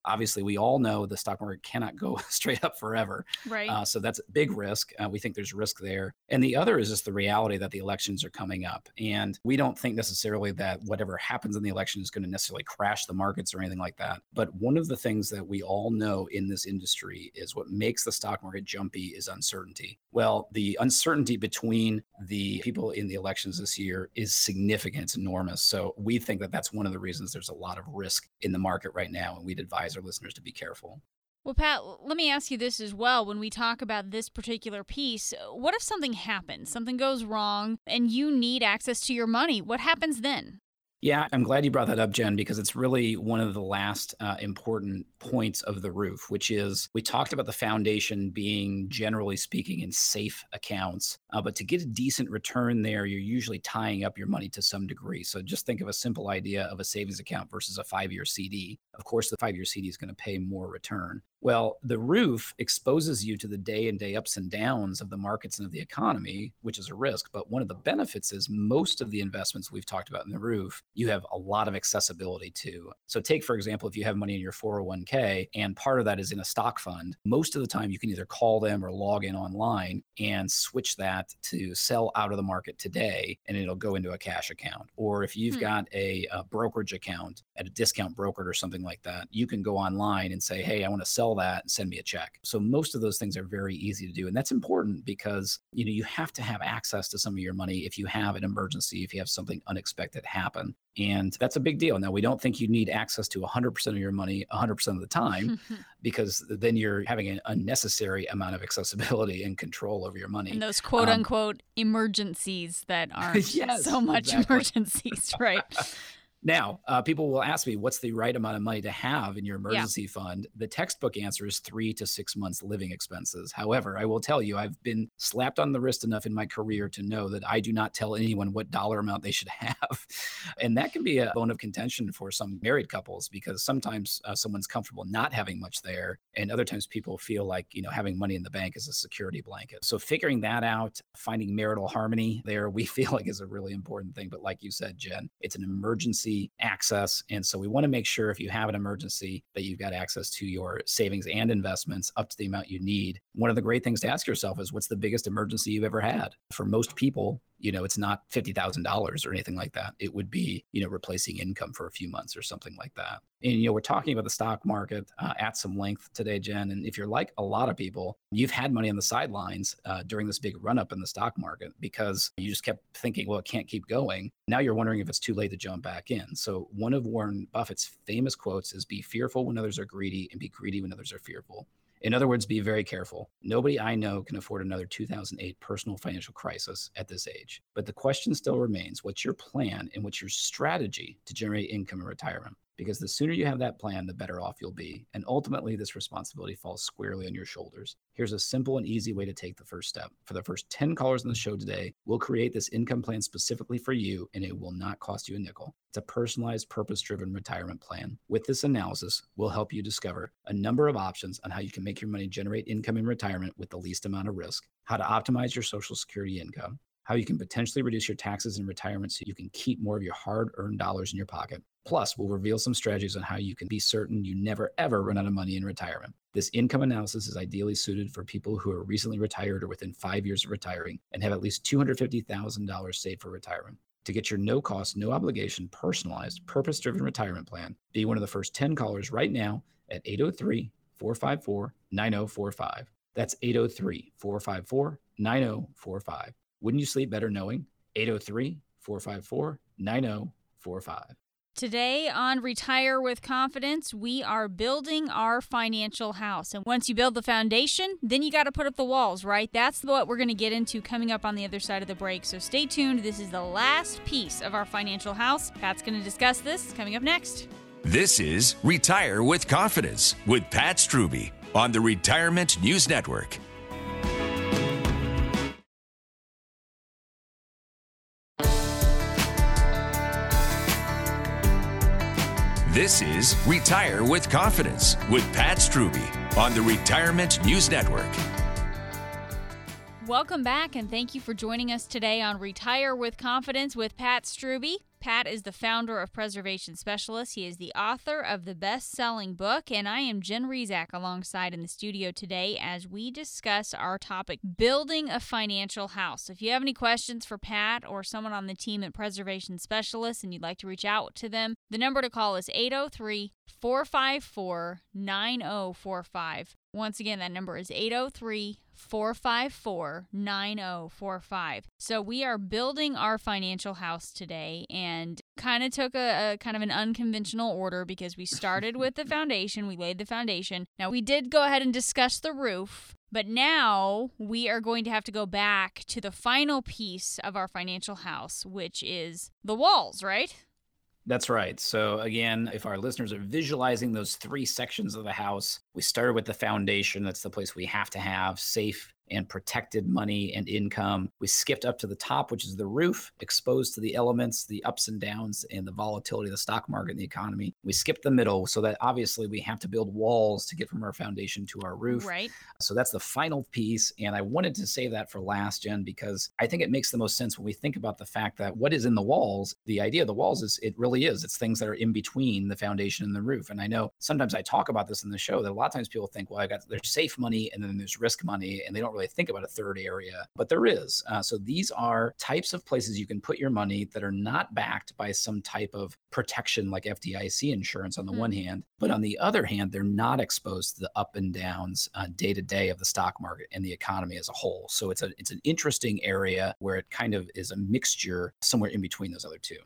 Obviously, we all know the stock market cannot go straight up forever. Right. Uh, so that's a big risk. Uh, we think there's risk there. And the other is just the reality that the elections are coming up. And we don't think necessarily that whatever happens in the election is going to necessarily crash the markets or anything like that. But one of the things that we all know in this industry is what makes the stock market jumpy is uncertainty. Well, the uncertainty between the people in the elections this year is significant, it's enormous. So we think that that's one of the reasons there's a lot of risk in the market right now. And we'd advise our listeners to be careful. Well, Pat, let me ask you this as well. When we talk about this particular piece, what if something happens, something goes wrong, and you need access to your money? What happens then? Yeah, I'm glad you brought that up, Jen, because it's really one of the last uh, important points of the roof, which is we talked about the foundation being, generally speaking, in safe accounts. Uh, but to get a decent return there, you're usually tying up your money to some degree. So just think of a simple idea of a savings account versus a five year CD. Of course, the five year CD is going to pay more return. Well, the roof exposes you to the day and day ups and downs of the markets and of the economy, which is a risk. But one of the benefits is most of the investments we've talked about in the roof, you have a lot of accessibility to. So, take, for example, if you have money in your 401k and part of that is in a stock fund, most of the time you can either call them or log in online and switch that to sell out of the market today and it'll go into a cash account. Or if you've hmm. got a, a brokerage account at a discount broker or something like that, you can go online and say, hey, I want to sell that and send me a check. So most of those things are very easy to do. And that's important because, you know, you have to have access to some of your money if you have an emergency, if you have something unexpected happen. And that's a big deal. Now, we don't think you need access to 100% of your money 100% of the time because then you're having an unnecessary amount of accessibility and control over your money. And those quote um, unquote emergencies that aren't yes, so much exactly. emergencies, right? Now, uh, people will ask me, what's the right amount of money to have in your emergency yeah. fund? The textbook answer is three to six months living expenses. However, I will tell you, I've been slapped on the wrist enough in my career to know that I do not tell anyone what dollar amount they should have. and that can be a bone of contention for some married couples because sometimes uh, someone's comfortable not having much there. And other times people feel like, you know, having money in the bank is a security blanket. So figuring that out, finding marital harmony there, we feel like is a really important thing. But like you said, Jen, it's an emergency access. And so we want to make sure if you have an emergency that you've got access to your savings and investments up to the amount you need. One of the great things to ask yourself is what's the biggest emergency you've ever had? For most people, you know, it's not $50,000 or anything like that. It would be, you know, replacing income for a few months or something like that. And, you know, we're talking about the stock market uh, at some length today, Jen. And if you're like a lot of people, you've had money on the sidelines uh, during this big run up in the stock market because you just kept thinking, well, it can't keep going. Now you're wondering if it's too late to jump back in. So, one of Warren Buffett's famous quotes is be fearful when others are greedy and be greedy when others are fearful. In other words, be very careful. Nobody I know can afford another 2008 personal financial crisis at this age. But the question still remains what's your plan and what's your strategy to generate income in retirement? Because the sooner you have that plan, the better off you'll be. And ultimately, this responsibility falls squarely on your shoulders. Here's a simple and easy way to take the first step. For the first 10 callers on the show today, we'll create this income plan specifically for you, and it will not cost you a nickel. It's a personalized, purpose driven retirement plan. With this analysis, we'll help you discover a number of options on how you can make your money generate income in retirement with the least amount of risk, how to optimize your Social Security income, how you can potentially reduce your taxes in retirement so you can keep more of your hard earned dollars in your pocket. Plus, we'll reveal some strategies on how you can be certain you never ever run out of money in retirement. This income analysis is ideally suited for people who are recently retired or within five years of retiring and have at least $250,000 saved for retirement. To get your no cost, no obligation, personalized, purpose driven retirement plan, be one of the first 10 callers right now at 803 454 9045. That's 803 454 9045. Wouldn't you sleep better knowing? 803 454 9045. Today on Retire with Confidence, we are building our financial house. And once you build the foundation, then you got to put up the walls, right? That's what we're going to get into coming up on the other side of the break. So stay tuned. This is the last piece of our financial house. Pat's going to discuss this coming up next. This is Retire with Confidence with Pat Strubbe on the Retirement News Network. This is Retire with Confidence with Pat Strubbe on the Retirement News Network. Welcome back, and thank you for joining us today on Retire with Confidence with Pat Strubbe. Pat is the founder of Preservation Specialists. He is the author of the best selling book, and I am Jen Rizak alongside in the studio today as we discuss our topic building a financial house. If you have any questions for Pat or someone on the team at Preservation Specialists and you'd like to reach out to them, the number to call is 803 454 9045. Once again, that number is 803 454 9045. So we are building our financial house today and kind of took a, a, kind of an unconventional order because we started with the foundation, we laid the foundation. Now we did go ahead and discuss the roof, but now we are going to have to go back to the final piece of our financial house, which is the walls, right? That's right. So, again, if our listeners are visualizing those three sections of the house, we started with the foundation. That's the place we have to have safe and protected money and income. We skipped up to the top, which is the roof, exposed to the elements, the ups and downs, and the volatility of the stock market and the economy. We skipped the middle, so that obviously we have to build walls to get from our foundation to our roof. Right. So that's the final piece. And I wanted to say that for last, Jen, because I think it makes the most sense when we think about the fact that what is in the walls, the idea of the walls is it really is. It's things that are in between the foundation and the roof. And I know sometimes I talk about this in the show that a lot of times people think, well, I got there's safe money and then there's risk money, and they don't really think about a third area, but there is. Uh, so these are types of places you can put your money that are not backed by some type of protection like FDIC insurance on the mm-hmm. one hand, but on the other hand, they're not exposed to the up and downs day to day of the stock market and the economy as a whole. So it's a it's an interesting area where it kind of is a mixture somewhere in between those other two.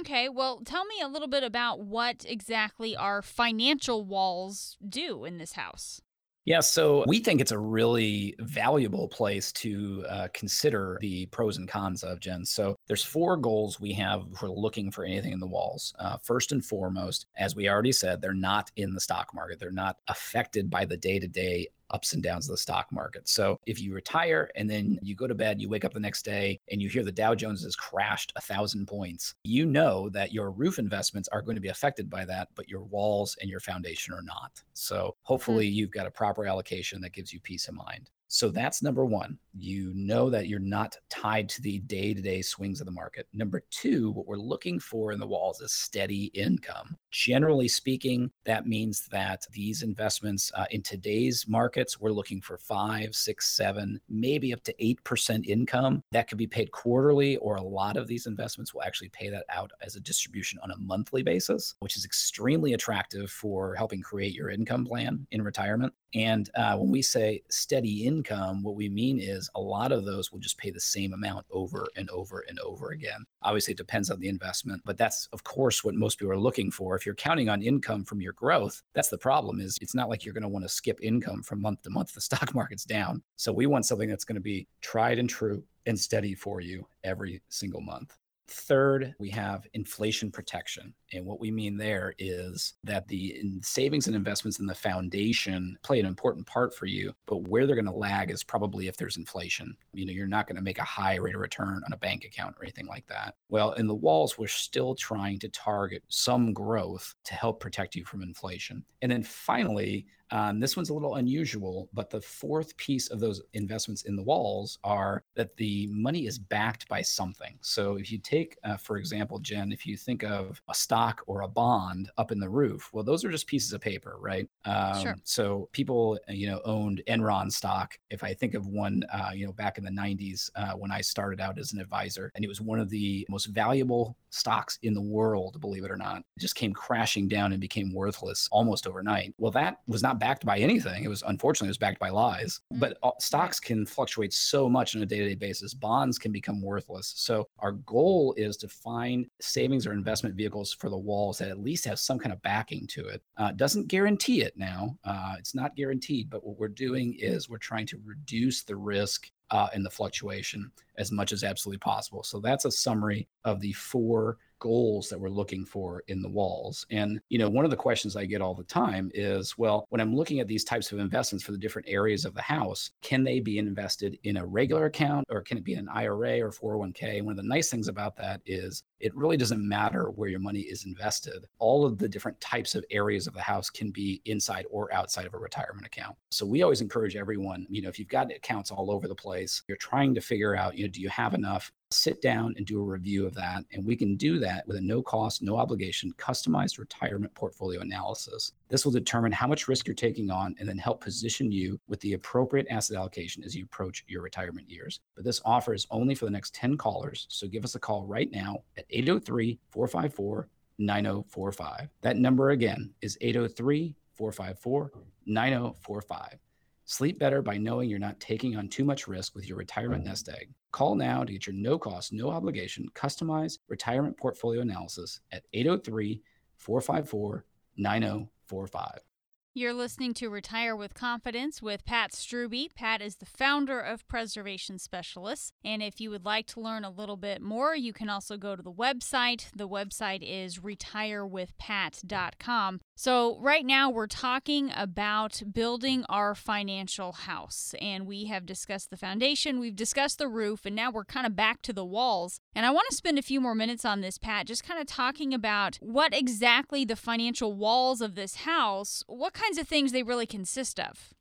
Okay, well, tell me a little bit about what exactly our financial walls do in this house. Yeah, so we think it's a really valuable place to uh, consider the pros and cons of Jen. So there's four goals we have for looking for anything in the walls. Uh, first and foremost, as we already said, they're not in the stock market. They're not affected by the day-to-day ups and downs of the stock market. So if you retire and then you go to bed, you wake up the next day and you hear the Dow Jones has crashed a thousand points, you know that your roof investments are going to be affected by that, but your walls and your foundation are not. So hopefully mm-hmm. you've got a proper allocation that gives you peace of mind. So that's number one. You know that you're not tied to the day to day swings of the market. Number two, what we're looking for in the walls is steady income. Generally speaking, that means that these investments uh, in today's markets, we're looking for five, six, seven, maybe up to 8% income. That could be paid quarterly, or a lot of these investments will actually pay that out as a distribution on a monthly basis, which is extremely attractive for helping create your income plan in retirement. And uh, when we say steady income, what we mean is a lot of those will just pay the same amount over and over and over again. Obviously, it depends on the investment, but that's of course what most people are looking for. If you're counting on income from your growth, that's the problem. Is it's not like you're going to want to skip income from month to month. The stock market's down, so we want something that's going to be tried and true and steady for you every single month. Third, we have inflation protection. And what we mean there is that the savings and investments in the foundation play an important part for you, but where they're going to lag is probably if there's inflation. You know, you're not going to make a high rate of return on a bank account or anything like that. Well, in the walls, we're still trying to target some growth to help protect you from inflation. And then finally, um, this one's a little unusual, but the fourth piece of those investments in the walls are that the money is backed by something. So if you take, uh, for example, Jen, if you think of a stock or a bond up in the roof, well, those are just pieces of paper, right? Um, sure. So people, uh, you know, owned Enron stock. If I think of one, uh, you know, back in the 90s uh, when I started out as an advisor, and it was one of the most valuable stocks in the world, believe it or not, it just came crashing down and became worthless almost overnight. Well, that was not backed by anything. It was unfortunately it was backed by lies. Mm-hmm. But uh, stocks can fluctuate so much on a day-to-day basis. Bonds can become worthless. So our goal is to find savings or investment vehicles for the walls that at least have some kind of backing to it. Uh, doesn't guarantee it now. Uh, it's not guaranteed. But what we're doing is we're trying to reduce the risk uh, in the fluctuation as much as absolutely possible. So that's a summary of the four goals that we're looking for in the walls. And, you know, one of the questions I get all the time is, well, when I'm looking at these types of investments for the different areas of the house, can they be invested in a regular account or can it be an IRA or 401k? And one of the nice things about that is it really doesn't matter where your money is invested. All of the different types of areas of the house can be inside or outside of a retirement account. So we always encourage everyone, you know, if you've got accounts all over the place, you're trying to figure out, you know, do you have enough sit down and do a review of that. And we can do that with a no cost, no obligation, customized retirement portfolio analysis. This will determine how much risk you're taking on and then help position you with the appropriate asset allocation as you approach your retirement years. But this offer is only for the next 10 callers. So give us a call right now at 803 454 9045. That number again is 803 454 9045. Sleep better by knowing you're not taking on too much risk with your retirement nest egg. Call now to get your no cost, no obligation, customized retirement portfolio analysis at 803 454 9045. You're listening to Retire with Confidence with Pat Strubbe. Pat is the founder of Preservation Specialists. And if you would like to learn a little bit more, you can also go to the website. The website is retirewithpat.com. So, right now, we're talking about building our financial house. And we have discussed the foundation, we've discussed the roof, and now we're kind of back to the walls. And I want to spend a few more minutes on this, Pat, just kind of talking about what exactly the financial walls of this house, what kinds of things they really consist of.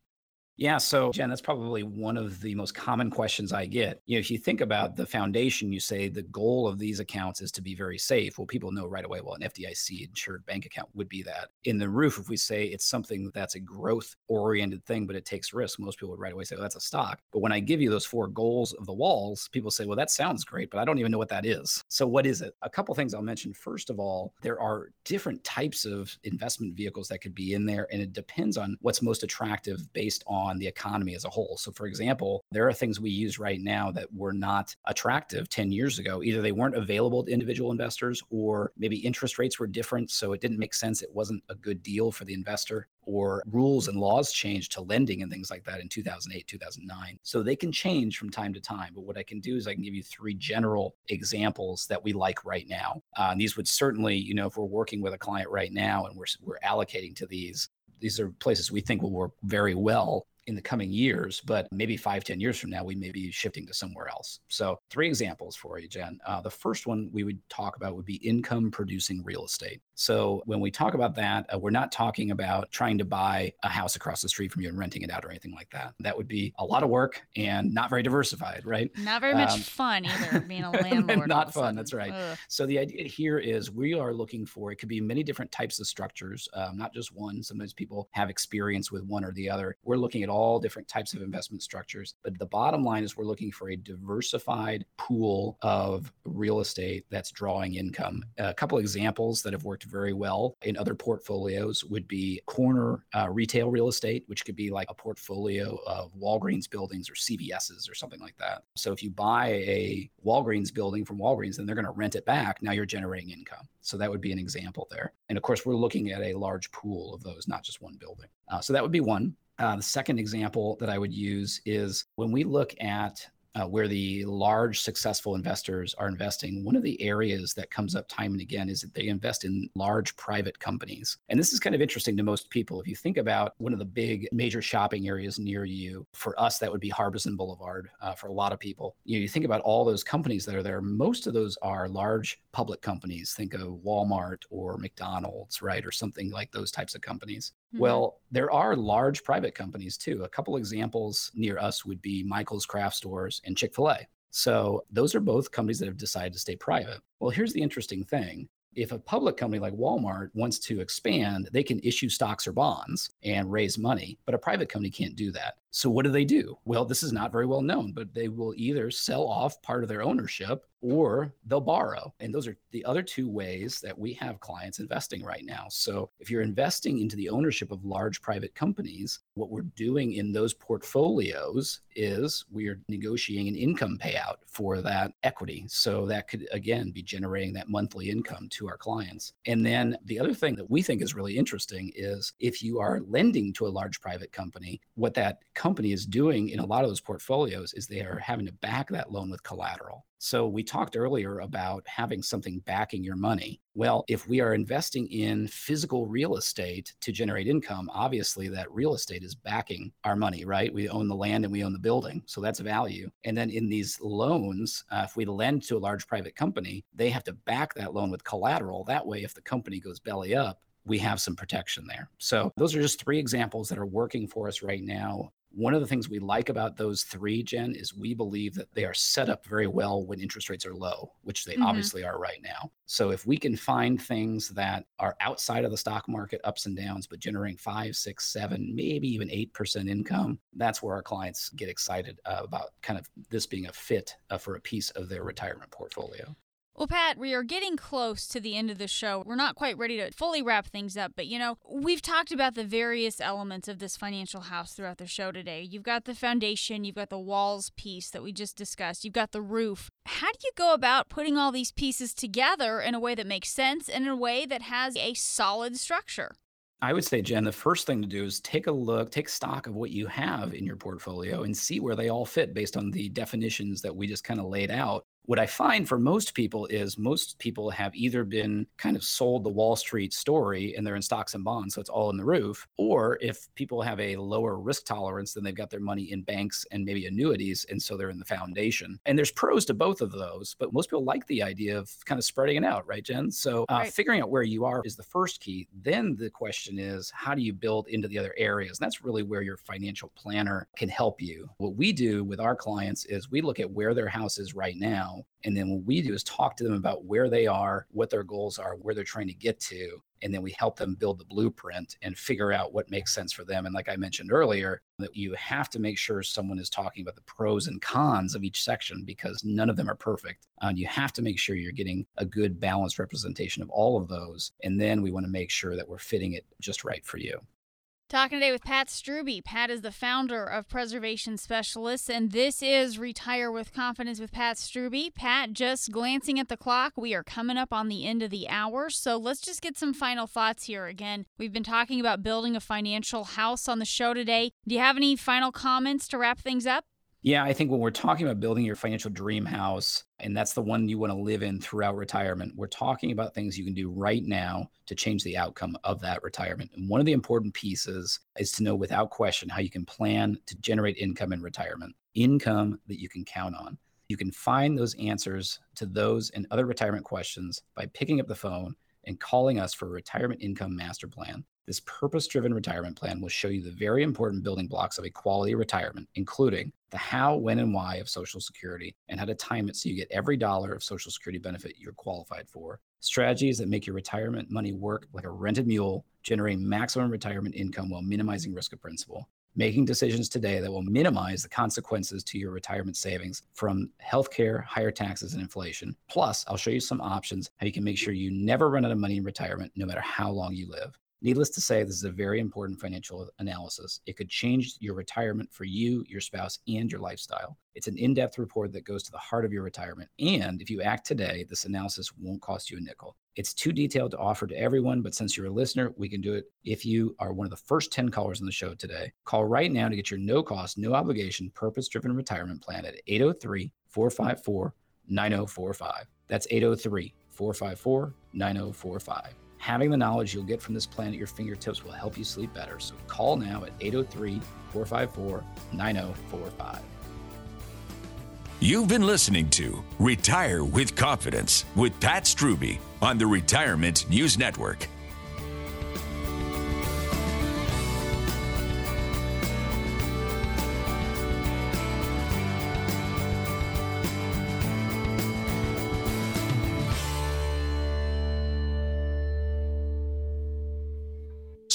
Yeah. So, Jen, that's probably one of the most common questions I get. You know, if you think about the foundation, you say the goal of these accounts is to be very safe. Well, people know right away, well, an FDIC insured bank account would be that. In the roof, if we say it's something that's a growth oriented thing, but it takes risk, most people would right away say, well, that's a stock. But when I give you those four goals of the walls, people say, well, that sounds great, but I don't even know what that is. So, what is it? A couple things I'll mention. First of all, there are different types of investment vehicles that could be in there, and it depends on what's most attractive based on on the economy as a whole. So, for example, there are things we use right now that were not attractive 10 years ago. Either they weren't available to individual investors, or maybe interest rates were different. So, it didn't make sense. It wasn't a good deal for the investor or rules and laws changed to lending and things like that in 2008, 2009. So they can change from time to time. But what I can do is I can give you three general examples that we like right now. Uh, these would certainly, you know, if we're working with a client right now and we're, we're allocating to these, these are places we think will work very well in the coming years, but maybe five, ten years from now, we may be shifting to somewhere else. So, three examples for you, Jen. Uh, the first one we would talk about would be income producing real estate. So, when we talk about that, uh, we're not talking about trying to buy a house across the street from you and renting it out or anything like that. That would be a lot of work and not very diversified, right? Not very much um, fun either, being a landlord. not fun, that's right. Ugh. So, the idea here is we are looking for it could be many different types of structures, um, not just one. Sometimes people have experience with one or the other. We're looking at all all different types of investment structures. But the bottom line is we're looking for a diversified pool of real estate that's drawing income. A couple examples that have worked very well in other portfolios would be corner uh, retail real estate, which could be like a portfolio of Walgreens buildings or CVS's or something like that. So if you buy a Walgreens building from Walgreens, then they're going to rent it back. Now you're generating income. So that would be an example there. And of course, we're looking at a large pool of those, not just one building. Uh, so that would be one. Uh, the second example that I would use is when we look at uh, where the large successful investors are investing, one of the areas that comes up time and again is that they invest in large private companies. And this is kind of interesting to most people. If you think about one of the big major shopping areas near you, for us, that would be Harbison Boulevard. Uh, for a lot of people, you, know, you think about all those companies that are there, most of those are large public companies. Think of Walmart or McDonald's, right? Or something like those types of companies. Mm-hmm. Well, there are large private companies too. A couple examples near us would be Michael's Craft Stores and Chick fil A. So those are both companies that have decided to stay private. Well, here's the interesting thing if a public company like Walmart wants to expand, they can issue stocks or bonds and raise money, but a private company can't do that. So, what do they do? Well, this is not very well known, but they will either sell off part of their ownership or they'll borrow. And those are the other two ways that we have clients investing right now. So, if you're investing into the ownership of large private companies, what we're doing in those portfolios is we are negotiating an income payout for that equity. So, that could again be generating that monthly income to our clients. And then the other thing that we think is really interesting is if you are lending to a large private company, what that company is doing in a lot of those portfolios is they are having to back that loan with collateral. So we talked earlier about having something backing your money. Well, if we are investing in physical real estate to generate income, obviously that real estate is backing our money, right? We own the land and we own the building. So that's value. And then in these loans, uh, if we lend to a large private company, they have to back that loan with collateral. That way, if the company goes belly up, we have some protection there. So, those are just three examples that are working for us right now. One of the things we like about those three, Jen, is we believe that they are set up very well when interest rates are low, which they mm-hmm. obviously are right now. So if we can find things that are outside of the stock market ups and downs, but generating five, six, seven, maybe even eight percent income, that's where our clients get excited uh, about kind of this being a fit uh, for a piece of their retirement portfolio. Well, Pat, we are getting close to the end of the show. We're not quite ready to fully wrap things up, but you know, we've talked about the various elements of this financial house throughout the show today. You've got the foundation, you've got the walls piece that we just discussed, you've got the roof. How do you go about putting all these pieces together in a way that makes sense and in a way that has a solid structure? I would say, Jen, the first thing to do is take a look, take stock of what you have in your portfolio and see where they all fit based on the definitions that we just kind of laid out what I find for most people is most people have either been kind of sold the Wall Street story and they're in stocks and bonds, so it's all in the roof, or if people have a lower risk tolerance, then they've got their money in banks and maybe annuities, and so they're in the foundation. And there's pros to both of those, but most people like the idea of kind of spreading it out, right, Jen? So uh, right. figuring out where you are is the first key. Then the question is, how do you build into the other areas? And that's really where your financial planner can help you. What we do with our clients is we look at where their house is right now and then what we do is talk to them about where they are, what their goals are, where they're trying to get to. And then we help them build the blueprint and figure out what makes sense for them. And like I mentioned earlier, that you have to make sure someone is talking about the pros and cons of each section because none of them are perfect. And you have to make sure you're getting a good balanced representation of all of those. And then we want to make sure that we're fitting it just right for you. Talking today with Pat Strubbe. Pat is the founder of Preservation Specialists, and this is Retire with Confidence with Pat Strubbe. Pat, just glancing at the clock, we are coming up on the end of the hour, so let's just get some final thoughts here. Again, we've been talking about building a financial house on the show today. Do you have any final comments to wrap things up? Yeah, I think when we're talking about building your financial dream house, and that's the one you want to live in throughout retirement, we're talking about things you can do right now to change the outcome of that retirement. And one of the important pieces is to know without question how you can plan to generate income in retirement, income that you can count on. You can find those answers to those and other retirement questions by picking up the phone and calling us for a retirement income master plan. This purpose driven retirement plan will show you the very important building blocks of a quality retirement, including the how, when, and why of Social Security and how to time it so you get every dollar of Social Security benefit you're qualified for, strategies that make your retirement money work like a rented mule, generating maximum retirement income while minimizing risk of principal, making decisions today that will minimize the consequences to your retirement savings from healthcare, higher taxes, and inflation. Plus, I'll show you some options how you can make sure you never run out of money in retirement no matter how long you live. Needless to say, this is a very important financial analysis. It could change your retirement for you, your spouse, and your lifestyle. It's an in depth report that goes to the heart of your retirement. And if you act today, this analysis won't cost you a nickel. It's too detailed to offer to everyone, but since you're a listener, we can do it if you are one of the first 10 callers on the show today. Call right now to get your no cost, no obligation, purpose driven retirement plan at 803 454 9045. That's 803 454 9045. Having the knowledge you'll get from this plan at your fingertips will help you sleep better. So call now at 803 454 9045. You've been listening to Retire with Confidence with Pat Strubbe on the Retirement News Network.